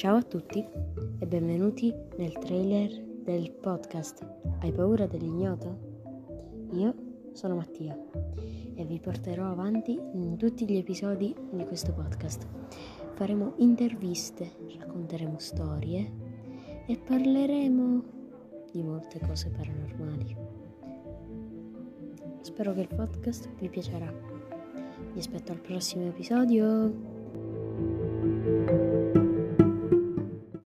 Ciao a tutti e benvenuti nel trailer del podcast Hai paura dell'ignoto? Io sono Mattia e vi porterò avanti in tutti gli episodi di questo podcast. Faremo interviste, racconteremo storie e parleremo di molte cose paranormali. Spero che il podcast vi piacerà. Vi aspetto al prossimo episodio.